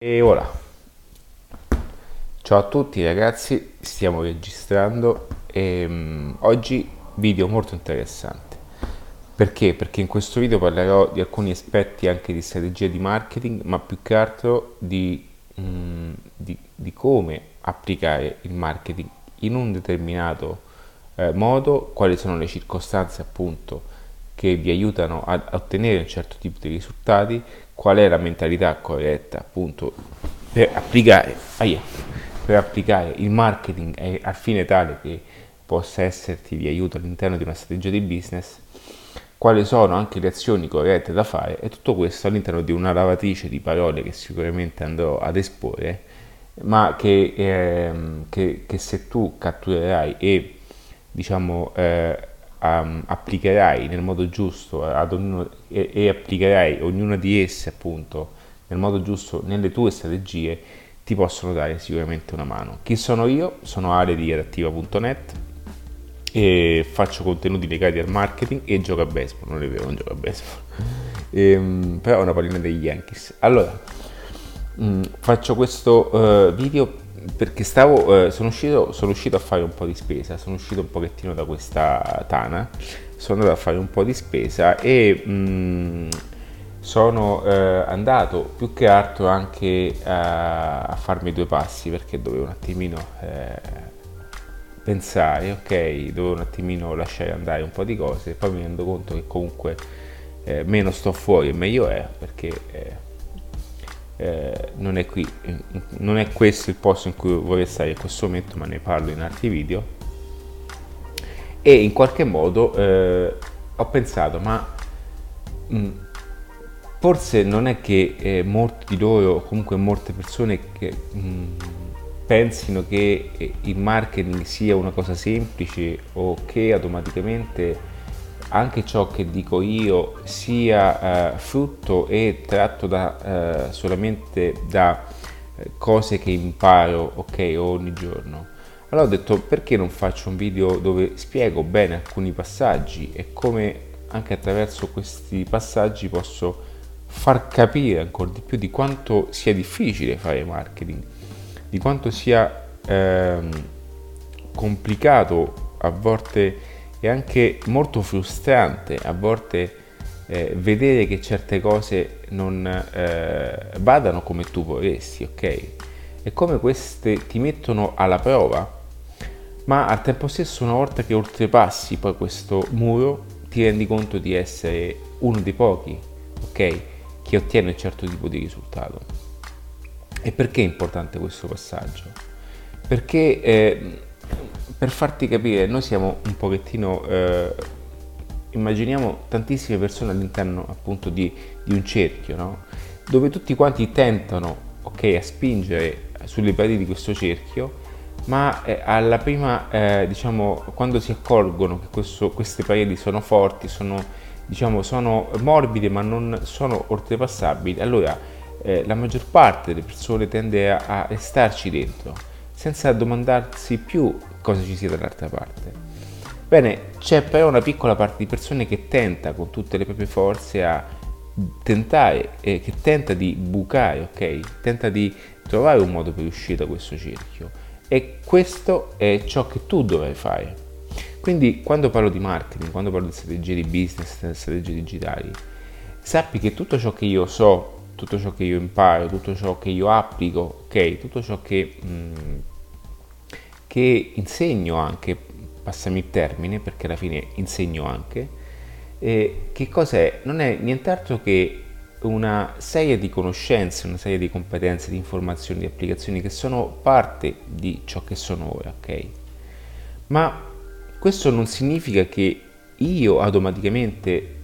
E ora, ciao a tutti ragazzi, stiamo registrando e um, oggi video molto interessante. Perché? Perché in questo video parlerò di alcuni aspetti anche di strategia di marketing, ma più che altro di, um, di, di come applicare il marketing in un determinato eh, modo, quali sono le circostanze appunto che vi aiutano a ottenere un certo tipo di risultati, qual è la mentalità corretta appunto per applicare, ah yeah, per applicare il marketing al fine tale che possa esserti di aiuto all'interno di una strategia di business, quali sono anche le azioni corrette da fare e tutto questo all'interno di una lavatrice di parole che sicuramente andrò ad esporre, ma che, eh, che, che se tu catturerai e diciamo eh, um, applicherai nel modo giusto ognuno, e, e applicherai ognuna di esse appunto nel modo giusto nelle tue strategie ti possono dare sicuramente una mano. Chi sono io? Sono Ale di adattiva.net e faccio contenuti legati al marketing e gioco a baseball, non è vero, non gioco a baseball, ehm, però è una pallina degli Yankees. Allora, mh, mm, faccio questo uh, video perché stavo, eh, sono, uscito, sono uscito a fare un po' di spesa, sono uscito un pochettino da questa tana, sono andato a fare un po' di spesa e mh, mm, sono eh, andato più che altro anche a, a, farmi due passi perché dovevo un attimino eh, pensare, ok, dovevo un attimino lasciare andare un po' di cose poi mi rendo conto che comunque eh, meno sto fuori e meglio è perché eh, non è qui, non è questo il posto in cui vorrei stare in questo momento, ma ne parlo in altri video. E in qualche modo eh, ho pensato, ma mh, mm, forse non è che eh, molti di loro, comunque molte persone che mh, mm, pensino che eh, il marketing sia una cosa semplice o che automaticamente anche ciò che dico io sia eh, frutto e tratto da, eh, solamente da eh, cose che imparo ok ogni giorno. Allora ho detto perché non faccio un video dove spiego bene alcuni passaggi e come anche attraverso questi passaggi posso far capire ancora di più di quanto sia difficile fare marketing di quanto sia ehm, complicato a volte è anche molto frustrante a volte eh, vedere che certe cose non eh, vadano come tu vorresti, ok? E come queste ti mettono alla prova, ma al tempo stesso una volta che oltrepassi poi questo muro ti rendi conto di essere uno dei pochi, ok? Che ottiene un certo tipo di risultato. E perché è importante questo passaggio? Perché eh, per farti capire, noi siamo un pochettino, eh, immaginiamo tantissime persone all'interno appunto di, di un cerchio, no? dove tutti quanti tentano okay, a spingere sulle pareti di questo cerchio, ma eh, alla prima, eh, diciamo, quando si accorgono che questo, queste pareti sono forti, sono, diciamo, sono morbide ma non sono oltrepassabili, allora eh, la maggior parte delle persone tende a, a restarci dentro, senza domandarsi più cosa ci sia dall'altra parte. Bene, c'è però una piccola parte di persone che tenta con tutte le proprie forze a tentare, eh, che tenta di bucare, ok? Tenta di trovare un modo per uscire da questo cerchio. E questo è ciò che tu dovrai fare. Quindi quando parlo di marketing, quando parlo di strategie di business, strategie digitali, sappi che tutto ciò che io so, tutto ciò che io imparo, tutto ciò che io applico, ok? Tutto ciò che... Mh, mm, che insegno anche, passami il termine perché alla fine insegno anche, eh, che cos'è? Non è nient'altro che una serie di conoscenze, una serie di competenze, di informazioni, di applicazioni che sono parte di ciò che sono ora, ok? Ma questo non significa che io automaticamente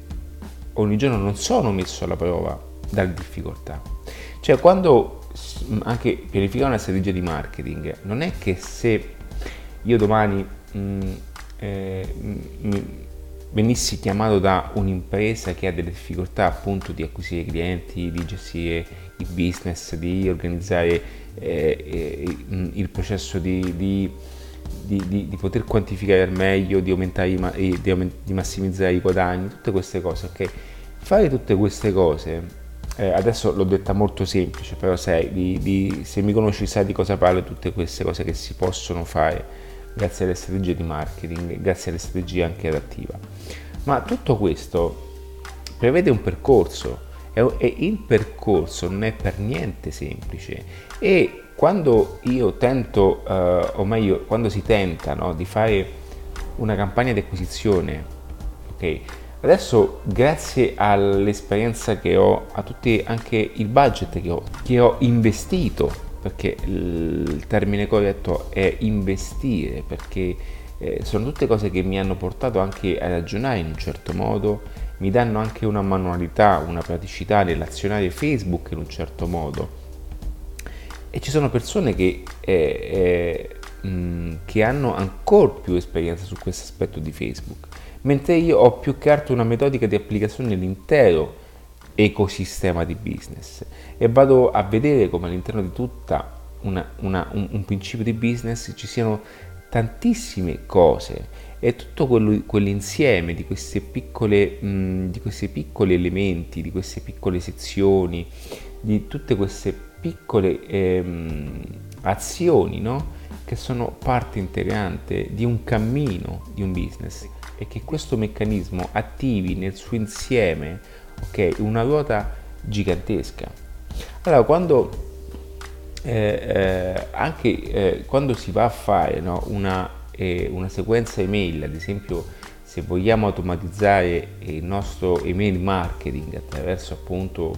ogni giorno non sono messo alla prova dalle difficoltà. Cioè quando anche pianificare una strategia di marketing non è che se io domani mh, mm, eh, mh, venissi chiamato da un'impresa che ha delle difficoltà appunto di acquisire clienti, di gestire il business, di organizzare eh, eh, il processo di, di, di, di, poter quantificare al meglio, di, aumentare di, di massimizzare i guadagni, tutte queste cose, ok? Fare tutte queste cose eh, adesso l'ho detta molto semplice, però sai, di, di, se mi conosci sai di cosa parlo, tutte queste cose che si possono fare grazie alle strategie di marketing, grazie alle strategie anche adattiva. Ma tutto questo prevede un percorso e il percorso non è per niente semplice e quando io tento, eh, o meglio, quando si tenta no, di fare una campagna di acquisizione, ok? Adesso, grazie all'esperienza che ho, a tutti anche il budget che ho, che ho investito, perché il termine corretto è investire, perché eh, sono tutte cose che mi hanno portato anche a ragionare in un certo modo, mi danno anche una manualità, una praticità nell'azionare Facebook in un certo modo. E ci sono persone che, eh, eh, mh, che hanno ancora più esperienza su questo aspetto di Facebook mentre io ho più che altro una metodica di applicazione all'intero ecosistema di business e vado a vedere come all'interno di tutta una, una, un, un, principio di business ci siano tantissime cose e tutto quello, quell'insieme di, piccole, mh, di questi piccoli elementi, di queste piccole sezioni, di tutte queste piccole ehm, azioni no? che sono parte integrante di un cammino di un business e che questo meccanismo attivi nel suo insieme okay, una ruota gigantesca. Allora, quando eh, eh, anche eh, quando si va a fare no, una, eh, una, sequenza email, ad esempio se vogliamo automatizzare il nostro email marketing attraverso appunto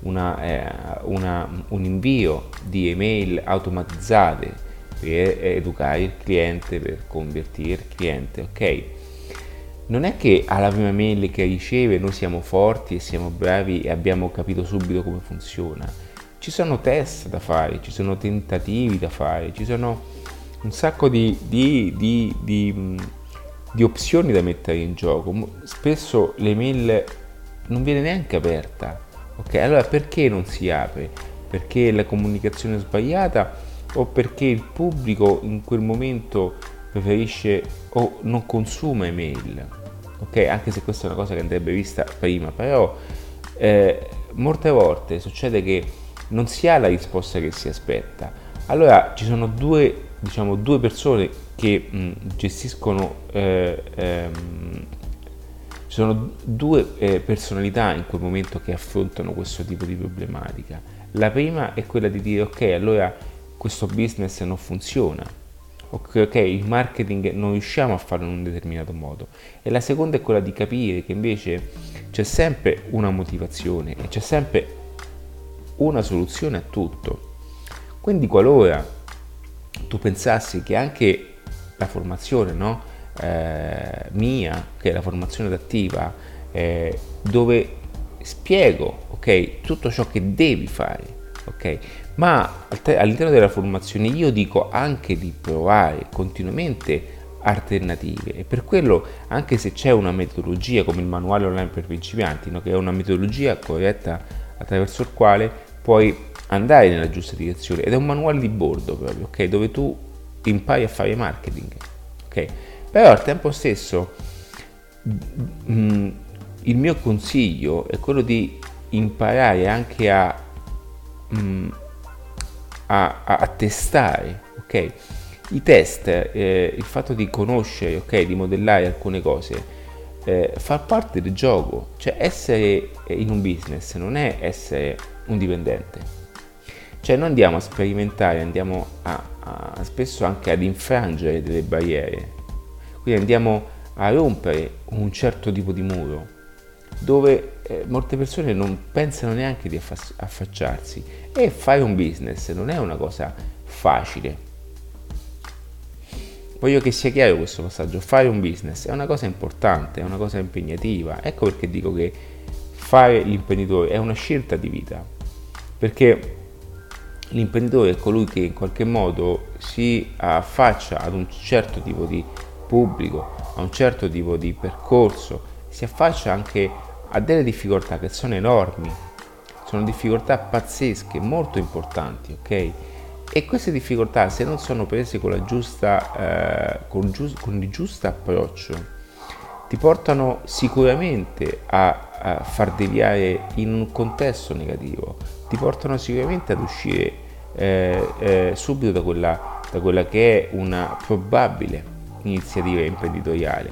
una, eh, una, un invio di email automatizzate per educare il cliente, per convertire il cliente, ok? Non è che alla prima mail che riceve noi siamo forti e siamo bravi e abbiamo capito subito come funziona. Ci sono test da fare, ci sono tentativi da fare, ci sono un sacco di, di, di, di opzioni da mettere in gioco. Spesso l'email non viene neanche aperta. Ok, allora perché non si apre? Perché la comunicazione è sbagliata o perché il pubblico in quel momento preferisce o non consuma email, ok? Anche se questa è una cosa che andrebbe vista prima, però eh, molte volte succede che non si ha la risposta che si aspetta. Allora ci sono due, diciamo, due persone che mh, gestiscono, eh, ehm, ci sono due eh, personalità in quel momento che affrontano questo tipo di problematica. La prima è quella di dire ok, allora questo business non funziona, ok, il marketing non riusciamo a farlo in un determinato modo. E la seconda è quella di capire che invece c'è sempre una motivazione e c'è sempre una soluzione a tutto. Quindi qualora tu pensassi che anche la formazione no, eh, mia, che è la formazione adattiva, eh, dove spiego okay, tutto ciò che devi fare, ok? Ma all'interno della formazione io dico anche di provare continuamente alternative e per quello anche se c'è una metodologia come il manuale online per principianti, no? che è una metodologia corretta attraverso il quale puoi andare nella giusta direzione ed è un manuale di bordo proprio, ok? Dove tu impari a fare marketing, ok? Però al tempo stesso mh, il mio consiglio è quello di imparare anche a mh, mm, a, a, testare, ok? I test, eh, il fatto di conoscere, ok, di modellare alcune cose, eh, fa parte del gioco, cioè essere in un business non è essere un dipendente. Cioè noi andiamo a sperimentare, andiamo a, a, spesso anche ad infrangere delle barriere, quindi andiamo a rompere un certo tipo di muro dove eh, molte persone non pensano neanche di affacciarsi. E fare un business non è una cosa facile. Voglio che sia chiaro questo passaggio, fare un business è una cosa importante, è una cosa impegnativa, ecco perché dico che fare l'imprenditore è una scelta di vita, perché l'imprenditore è colui che in qualche modo si affaccia ad un certo tipo di pubblico, a un certo tipo di percorso, si affaccia anche a delle difficoltà che sono enormi, sono difficoltà pazzesche, molto importanti, ok? E queste difficoltà, se non sono prese con, giusta, eh, con, giu- con il giusto approccio, ti portano sicuramente a, a far deviare in un contesto negativo, ti portano sicuramente ad uscire eh, eh, subito da quella, da quella che è una probabile iniziativa imprenditoriale.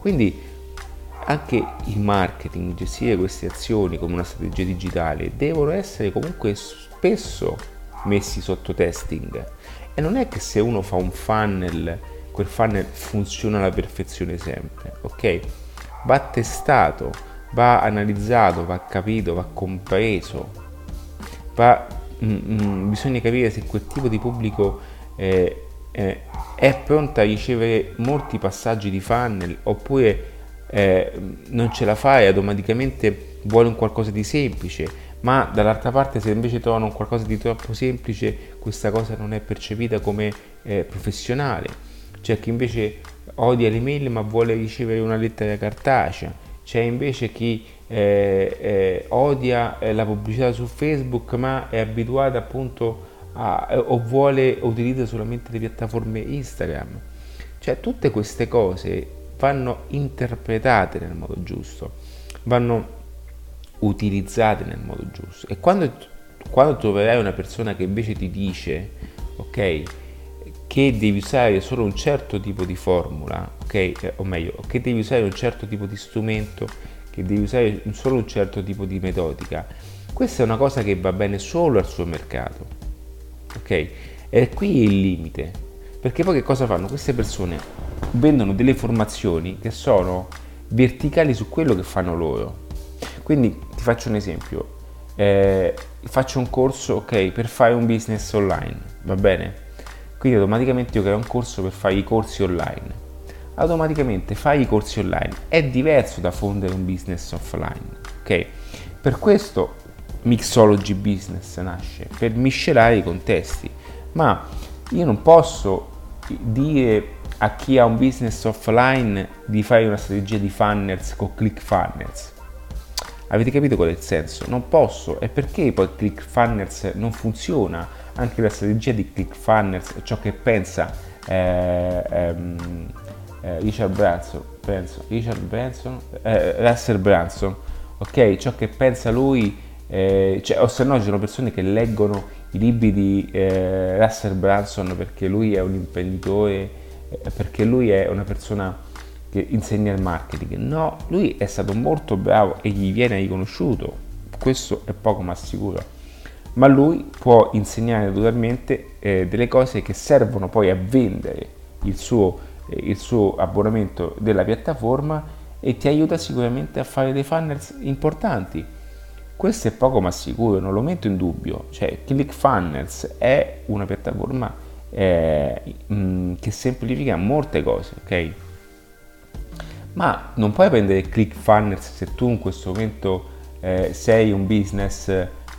Quindi anche il marketing, gestire queste azioni come una strategia digitale devono essere comunque spesso messi sotto testing. E non è che se uno fa un funnel quel funnel funziona alla perfezione sempre ok? Va testato va analizzato va capito va compreso. Va, mm, mm, bisogna capire se quel tipo di pubblico eh, eh, è pronta a ricevere molti passaggi di funnel oppure eh, non ce la fa e automaticamente vuole un qualcosa di semplice, ma dall'altra parte se invece trovano un qualcosa di troppo semplice questa cosa non è percepita come eh, professionale. C'è chi invece odia le mail ma vuole ricevere una lettera cartacea, c'è invece chi eh, eh odia eh, la pubblicità su Facebook ma è abituato appunto a, o vuole o solamente le piattaforme Instagram. Cioè tutte queste cose vanno interpretate nel modo giusto, vanno utilizzate nel modo giusto. E quando, quando troverai una persona che invece ti dice, ok, che devi usare solo un certo tipo di formula, ok, eh, o meglio, che devi usare un certo tipo di strumento, che devi usare solo un certo tipo di metodica, questa è una cosa che va bene solo al suo mercato, ok? E qui è il limite, perché poi che cosa fanno? Queste persone vendono delle formazioni che sono verticali su quello che fanno loro. Quindi ti faccio un esempio, eh, faccio un corso, ok, per fare un business online, va bene? Quindi automaticamente io creo un corso per fare i corsi online. Automaticamente fare i corsi online è diverso da fondere un business offline, ok? Per questo Mixology Business nasce, per miscelare i contesti, ma io non posso dire a chi ha un business offline di fare una strategia di funnels con ClickFunnels. Avete capito qual è il senso? Non posso. E perché poi ClickFunnels non funziona? Anche la strategia di ClickFunnels, ciò che pensa eh, ehm, eh, Richard Branson, penso, Richard Branson, eh, Russell Branson, ok? Ciò che pensa lui, eh, cioè, o se no ci sono persone che leggono i libri di eh, Russell Branson perché lui è un imprenditore perché lui è una persona che insegna il marketing. No, lui è stato molto bravo e gli viene riconosciuto, questo è poco ma sicuro. Ma lui può insegnare naturalmente eh, delle cose che servono poi a vendere il suo, eh, il suo abbonamento della piattaforma e ti aiuta sicuramente a fare dei funnels importanti. Questo è poco ma sicuro, non lo metto in dubbio. Cioè, ClickFunnels è una piattaforma eh, mh, mm, che semplifica molte cose, ok? Ma non puoi prendere ClickFunnels se tu in questo momento eh, sei un business,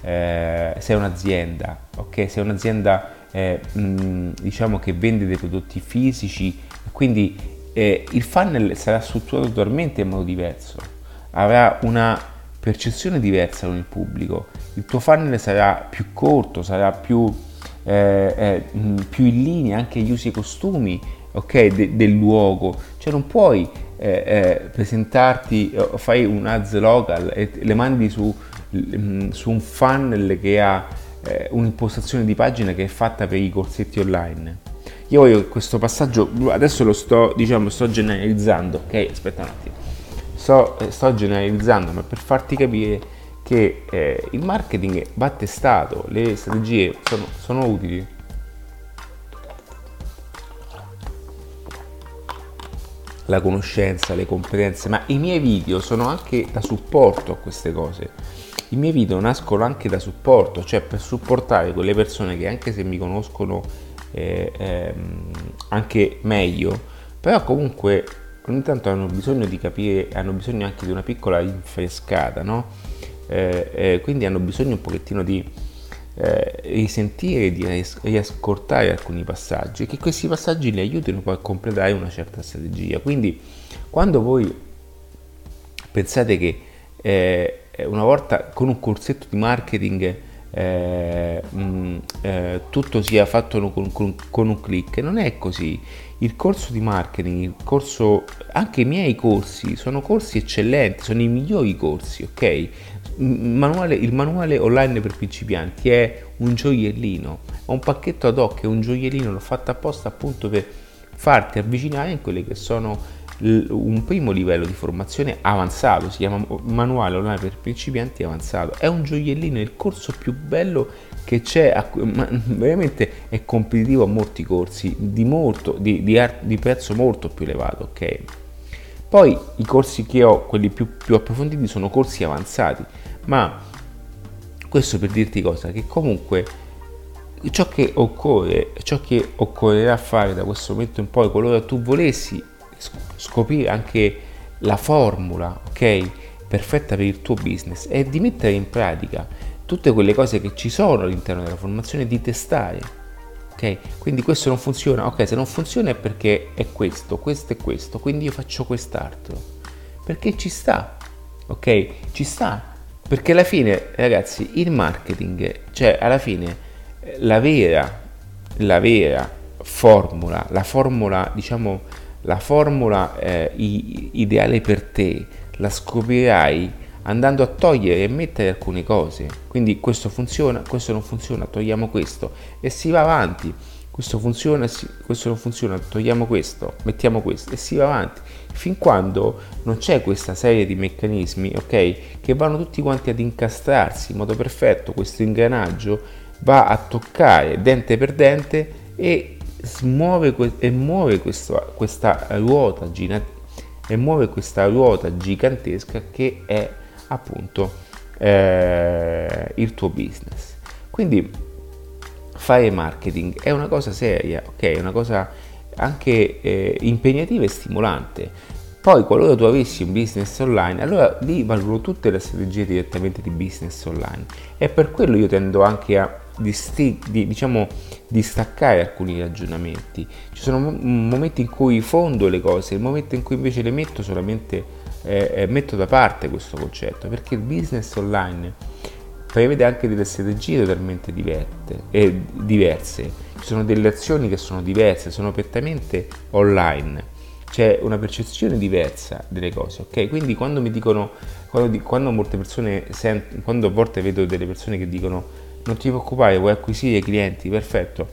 eh, sei un'azienda, ok? Sei un'azienda eh, mh, mm, diciamo che vende dei prodotti fisici, quindi eh, il funnel sarà strutturato totalmente in modo diverso, avrà una percezione diversa con il pubblico, il tuo funnel sarà più corto, sarà più eh, eh, più in linea anche gli usi e costumi okay, de, del luogo, cioè non puoi eh, eh presentarti, fai un ads local e le mandi su, su un funnel che ha eh, un'impostazione di pagina che è fatta per i corsetti online. Io voglio che questo passaggio, adesso lo sto, diciamo, sto generalizzando, ok? Aspetta un attimo. Sto, eh, sto generalizzando, ma per farti capire che eh, il marketing va testato, le strategie sono, sono utili. La conoscenza, le competenze, ma i miei video sono anche da supporto a queste cose. I miei video nascono anche da supporto, cioè per supportare quelle persone che anche se mi conoscono eh, ehm, anche meglio, però comunque ogni tanto hanno bisogno di capire, hanno bisogno anche di una piccola rinfrescata, no? Eh, eh, quindi hanno bisogno un pochettino di eh, risentire, di riascoltare alcuni passaggi e che questi passaggi li aiutino poi a completare una certa strategia. Quindi quando voi pensate che eh, una volta con un corsetto di marketing eh, mh, mm, eh, tutto sia fatto con, con, con, un click, non è così. Il corso di marketing, il corso, anche i miei corsi, sono corsi eccellenti, sono i migliori corsi, ok? Manuale, il manuale online per principianti è un gioiellino, è un pacchetto ad hoc, è un gioiellino, l'ho fatto apposta appunto per farti avvicinare in quelle che sono un primo livello di formazione avanzato, si chiama manuale online per principianti avanzato, è un gioiellino, è il corso più bello che c'è, veramente è competitivo a molti corsi, di, molto, di, di, di prezzo molto più elevato, ok? Poi i corsi che ho, quelli più, più approfonditi, sono corsi avanzati, ma questo per dirti cosa, che comunque ciò che occorre, ciò che occorrerà fare da questo momento in poi, qualora tu volessi scoprire anche la formula, ok? Perfetta per il tuo business e di mettere in pratica tutte quelle cose che ci sono all'interno della formazione di testare. Ok? Quindi questo non funziona. Ok, se non funziona è perché è questo, questo e questo, quindi io faccio quest'altro. Perché ci sta. Ok? Ci sta. Perché alla fine, ragazzi, il marketing, cioè alla fine la vera la vera formula, la formula diciamo la formula eh, ideale per te la scoprirai andando a togliere e mettere alcune cose. Quindi questo funziona, questo non funziona, togliamo questo e si va avanti. Questo funziona, questo non funziona, togliamo questo, mettiamo questo e si va avanti fin quando non c'è questa serie di meccanismi, ok, che vanno tutti quanti ad incastrarsi in modo perfetto, questo ingranaggio va a toccare dente per dente e smuove e muove questo, questa ruota e muove questa ruota gigantesca che è appunto eh, il tuo business. Quindi fare marketing è una cosa seria, ok? È una cosa anche eh, impegnativa e stimolante. Poi qualora tu avessi un business online, allora lì valgono tutte le strategie direttamente di business online. E per quello io tendo anche a di, di, diciamo, distaccare alcuni ragionamenti. Ci sono momenti in cui fondo le cose, il momento in cui invece le metto solamente, eh, eh, metto da parte questo concetto, perché il business online prevede anche delle strategie totalmente diverte, eh, diverse. Ci sono delle azioni che sono diverse, sono prettamente online. C'è una percezione diversa delle cose, ok? Quindi quando mi dicono, quando, quando molte persone sentono, quando a volte vedo delle persone che dicono non ti preoccupare, vuoi acquisire clienti, perfetto.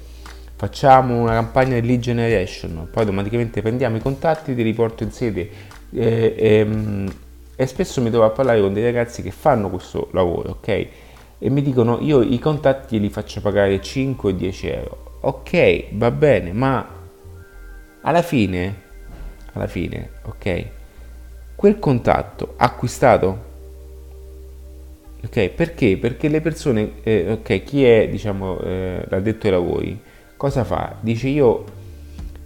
Facciamo una campagna di lead generation, poi automaticamente prendiamo i contatti, ti riporto in sede e, e, ehm, e spesso mi trovo a parlare con dei ragazzi che fanno questo lavoro, ok? E mi dicono io i contatti li faccio pagare 5 o 10 euro. Ok, va bene, ma alla fine, alla fine, ok, quel contatto acquistato Ok, perché? Perché le persone, eh, ok, chi è, diciamo, eh, l'addetto ai lavori, cosa fa? Dice io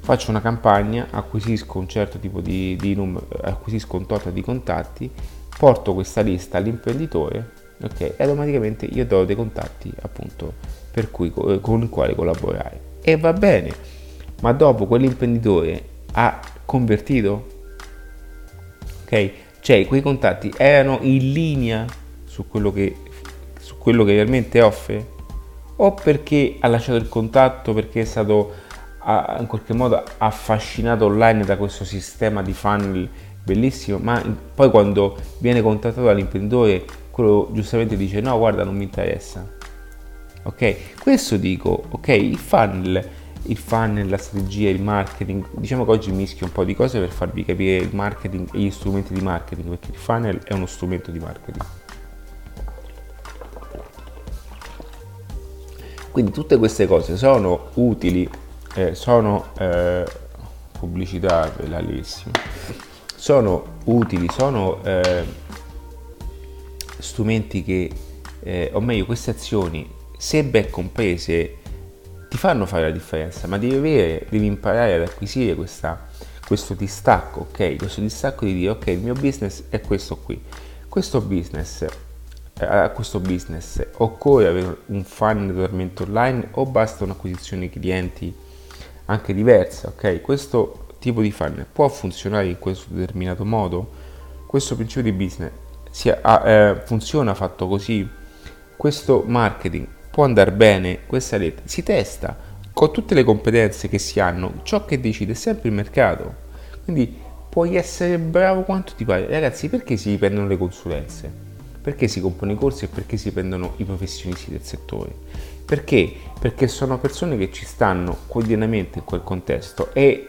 faccio una campagna, acquisisco un certo tipo di, di numero, acquisisco un tot di contatti, porto questa lista all'imprenditore, ok, e automaticamente io do dei contatti, appunto, per cui, con i quali collaborare. E va bene, ma dopo quell'imprenditore ha convertito? Ok, cioè quei contatti erano in linea su quello che, su quello che realmente offre? O perché ha lasciato il contatto, perché è stato in qualche modo affascinato online da questo sistema di funnel bellissimo, ma poi quando viene contattato dall'imprenditore, quello giustamente dice no, guarda, non mi interessa. Ok? Questo dico, ok, il funnel il funnel, la strategia, il marketing. Diciamo che oggi mischio un po' di cose per farvi capire il marketing e gli strumenti di marketing, perché il funnel è uno strumento di marketing. Quindi tutte queste cose sono utili, eh, sono eh, pubblicità bellissima, sono utili, sono eh, strumenti che, eh, o meglio queste azioni, se ben comprese, ti fanno fare la differenza, ma devi, avere, devi imparare ad acquisire questa, questo distacco, ok? Questo distacco di dire ok, il mio business è questo qui. Questo business a questo business occorre avere un funnel totalmente online o basta un'acquisizione clienti anche diversa ok questo tipo di funnel può funzionare in questo determinato modo questo principio di business sia, ah, eh, funziona fatto così questo marketing può andare bene, questa rete si testa con tutte le competenze che si hanno, ciò che decide è sempre il mercato. Quindi puoi essere bravo quanto ti pare. Ragazzi, perché si prendono le consulenze? Perché si comprano i corsi e perché si prendono i professionisti del settore? Perché? Perché sono persone che ci stanno quotidianamente in quel contesto e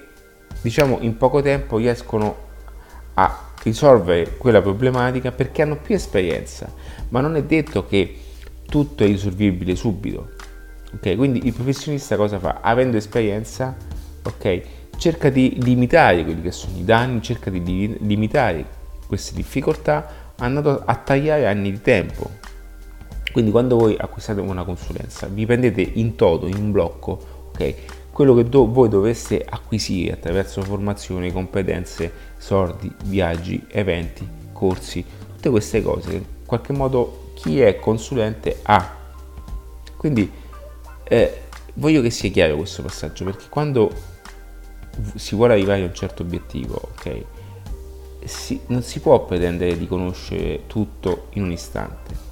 diciamo in poco tempo riescono a risolvere quella problematica perché hanno più esperienza, ma non è detto che tutto è risolvibile subito. Ok, quindi il professionista cosa fa? Avendo esperienza, ok, cerca di limitare quelli che sono i danni, cerca di limitare queste difficoltà andando a tagliare anni di tempo. Quindi quando voi acquistate una consulenza, vi prendete in toto, in blocco, ok, quello che do, voi dovreste acquisire attraverso formazione, competenze, sordi, viaggi, eventi, corsi, tutte queste cose che in qualche modo chi è consulente ha. Quindi eh, voglio che sia chiaro questo passaggio perché quando si vuole arrivare a un certo obiettivo, ok, si, non si può pretendere di conoscere tutto in un istante.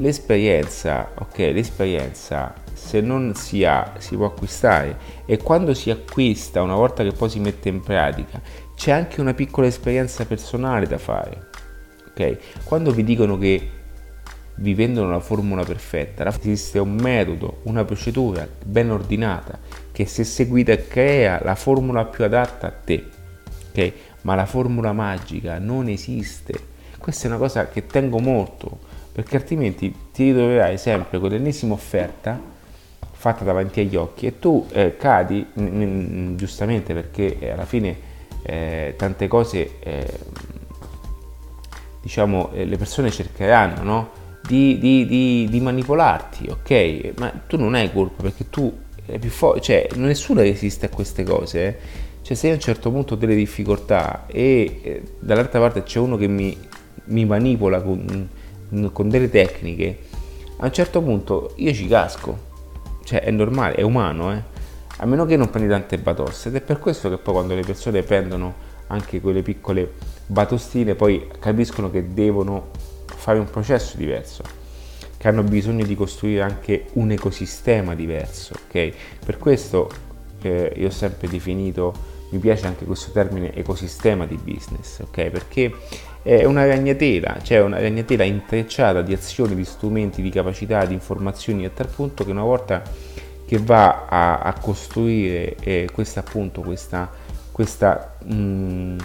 L'esperienza, ok, l'esperienza se non si ha si può acquistare. E quando si acquista una volta che poi si mette in pratica c'è anche una piccola esperienza personale da fare ok? Quando vi dicono che vi vendono la formula perfetta esiste un metodo una procedura ben ordinata che se seguita crea la formula più adatta a te ok? Ma la formula magica non esiste. Questa è una cosa che tengo molto perché altrimenti ti ritroverai sempre con l'ennesima offerta fatta davanti agli occhi e tu eh, cadi mh, mh, giustamente perché eh, alla fine eh, tante cose eh, diciamo eh, le persone cercheranno no? di, di, di, di, manipolarti ok ma tu non hai colpa perché tu è più forte cioè nessuno resiste a queste cose eh. cioè se a un certo punto ho delle difficoltà e dall'altra parte c'è uno che mi, mi manipola con, con delle tecniche a un certo punto io ci casco. Cioè è normale, è umano, eh? a meno che non prendi tante batoste ed è per questo che poi quando le persone prendono anche quelle piccole batostine poi capiscono che devono fare un processo diverso che hanno bisogno di costruire anche un ecosistema diverso ok? Per questo eh, io ho sempre definito mi piace anche questo termine ecosistema di business ok? Perché è una ragnatela, cioè una ragnatela intrecciata di azioni, di strumenti, di capacità, di informazioni a tal punto che una volta che va a, a costruire eh, questa appunto questa, questa, mh, mm,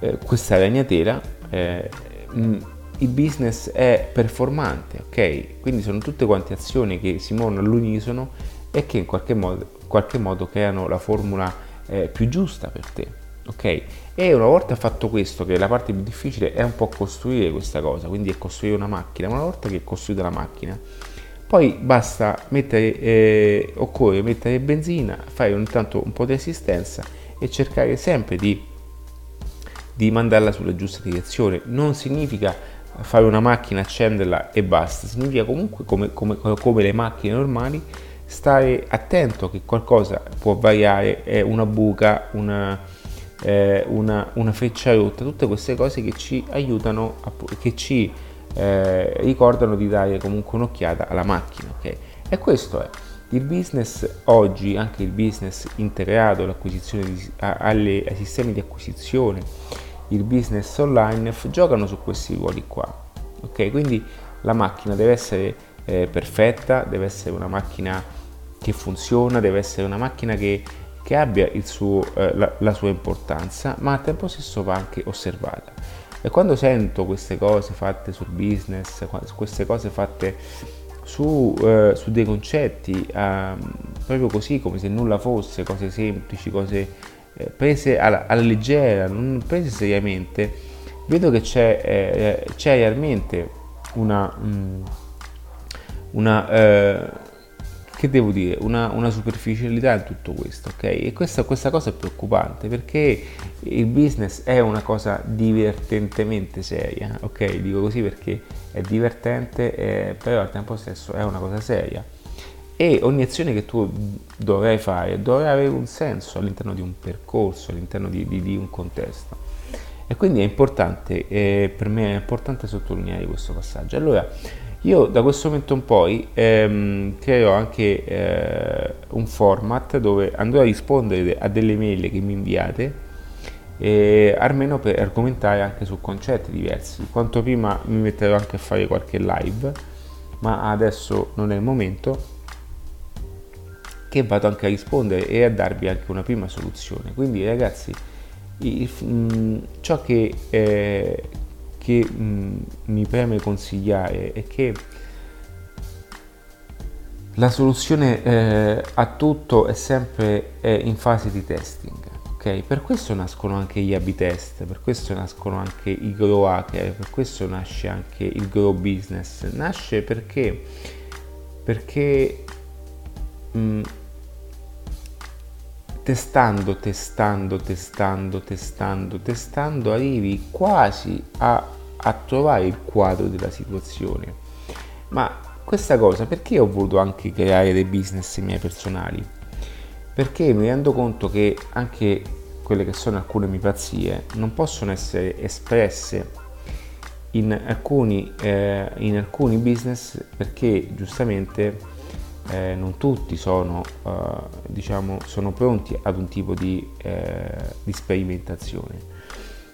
eh, questa ragnatela eh, mh, mm, il business è performante ok quindi sono tutte quante azioni che si muovono all'unisono e che in qualche modo, qualche modo creano la formula eh, più giusta per te ok? E una volta fatto questo, che la parte più difficile è un po' costruire questa cosa, quindi è costruire una macchina, ma una volta che è costruita la macchina, poi basta mettere, eh, occorre mettere benzina, fare ogni tanto un po' di assistenza e cercare sempre di, di mandarla sulla giusta direzione. Non significa fare una macchina, accenderla e basta, significa comunque come, come, come le macchine normali stare attento che qualcosa può variare, una buca, una, eh, una, una, freccia rotta, tutte queste cose che ci aiutano, a, che ci eh, ricordano di dare comunque un'occhiata alla macchina. Okay? E questo è. Il business oggi, anche il business integrato di, a, alle, ai sistemi di acquisizione, il business online, giocano su questi ruoli qua. Ok, quindi la macchina deve essere eh, perfetta, deve essere una macchina che funziona, deve essere una macchina che che abbia suo, eh, la, la, sua importanza, ma al tempo stesso va anche osservata. E quando sento queste cose fatte sul business, queste cose fatte su, eh, su dei concetti, eh, proprio così, come se nulla fosse, cose semplici, cose eh, prese alla, alla, leggera, non prese seriamente, vedo che c'è, eh, c'è realmente una, mm, una eh, che devo dire, una, una, superficialità in tutto questo, ok? E questa, questa, cosa è preoccupante perché il business è una cosa divertentemente seria, ok? Dico così perché è divertente, eh, però al tempo stesso è una cosa seria. E ogni azione che tu dovrai fare dovrà avere un senso all'interno di un percorso, all'interno di, di, di un contesto. E quindi è importante, eh, per me è importante sottolineare questo passaggio. Allora, Io da questo momento in poi ehm, creerò anche eh, un format dove andrò a rispondere a delle mail che mi inviate e almeno per argomentare anche su concetti diversi. Quanto prima mi metterò anche a fare qualche live, ma adesso non è il momento che vado anche a rispondere e a darvi anche una prima soluzione. Quindi ragazzi, il, mh, mm, ciò che, eh, che mh, mm, mi preme consigliare è che la soluzione eh, a tutto è sempre eh, in fase di testing. Okay? Per questo nascono anche gli A-B test, per questo nascono anche i grow hacker, per questo nasce anche il grow business. Nasce perché, perché mh, mm, testando, testando, testando, testando, testando, arrivi quasi a, a trovare il quadro della situazione. Ma questa cosa perché ho voluto anche creare dei business miei personali? Perché mi rendo conto che anche quelle che sono alcune mie pazzie non possono essere espresse in alcuni, eh, in alcuni business perché giustamente eh, non tutti sono, eh, diciamo, sono, pronti ad un tipo di, eh, di, sperimentazione.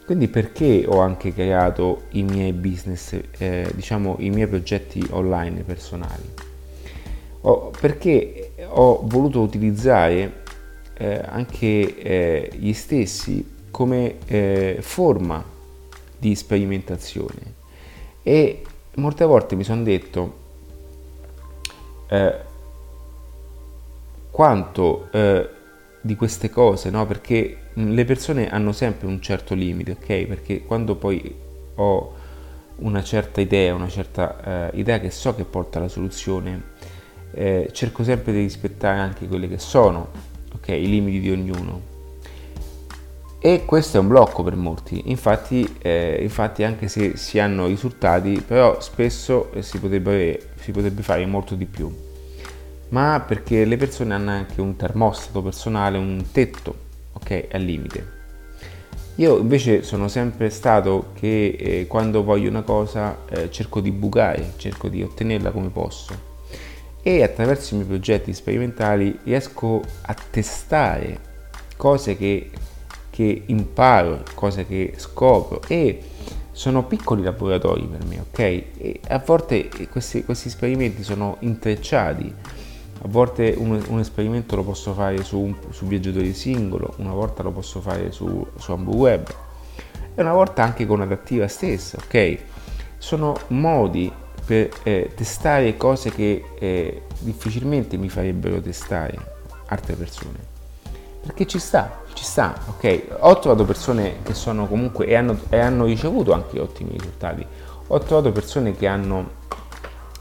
Quindi perché ho anche creato i miei business, eh, diciamo i miei progetti online personali? Oh, perché ho voluto utilizzare eh, anche eh, gli stessi come forma di sperimentazione e molte volte mi sono detto eh, quanto eh, di queste cose, no? Perché le persone hanno sempre un certo limite, ok? Perché quando poi ho una certa idea, una certa eh, idea che so che porta alla soluzione, eh, cerco sempre di rispettare anche quelli che sono, ok? I limiti di ognuno. E questo è un blocco per molti, infatti, eh, infatti anche se si hanno risultati, però spesso eh, si potrebbe, si potrebbe fare molto di più ma perché le persone hanno anche un termostato personale, un tetto, ok, al limite. Io invece sono sempre stato che eh, quando voglio una cosa eh, cerco di bucare, cerco di ottenerla come posso e attraverso i miei progetti sperimentali riesco a testare cose che, che imparo, cose che scopro e sono piccoli laboratori per me, ok? E a volte questi, questi esperimenti sono intrecciati a volte un, un, esperimento lo posso fare su un su viaggiatore singolo, una volta lo posso fare su, su Web e una volta anche con adattiva stessa, ok? Sono modi per eh, testare cose che eh, difficilmente mi farebbero testare altre persone. Perché ci sta, ci sta, ok? Ho trovato persone che sono comunque e hanno, e hanno ricevuto anche ottimi risultati. Ho trovato persone che hanno,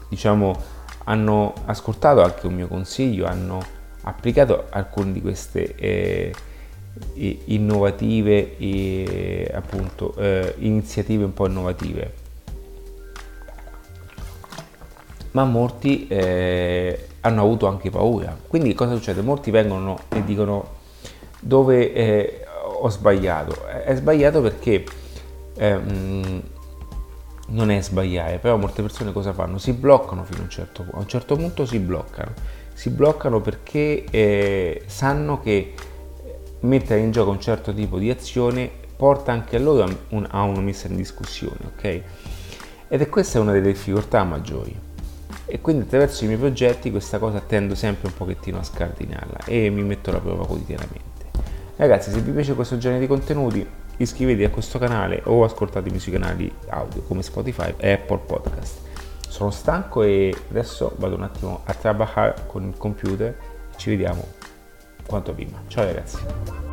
diciamo, hanno ascoltato anche un mio consiglio, hanno applicato alcune di queste eh, innovative e appunto eh, iniziative un po' innovative. Ma molti eh, hanno avuto anche paura. Quindi cosa succede? Molti vengono e dicono dove eh, ho sbagliato. È sbagliato perché ehm, non è sbagliare, però molte persone cosa fanno? Si bloccano fino a un certo punto, a un certo punto si bloccano, si bloccano perché eh, sanno che mettere in gioco un certo tipo di azione porta anche a loro a, un, a una messa in discussione, ok? Ed è questa una delle difficoltà maggiori. E quindi attraverso i miei progetti questa cosa tendo sempre un pochettino a scardinarla e mi metto alla prova quotidianamente. Ragazzi, se vi piace questo genere di contenuti iscrivetevi a questo canale o ascoltatemi sui canali audio come Spotify e Apple Podcast. Sono stanco e adesso vado un attimo a lavorare con il computer. Ci vediamo quanto prima. Ciao ragazzi.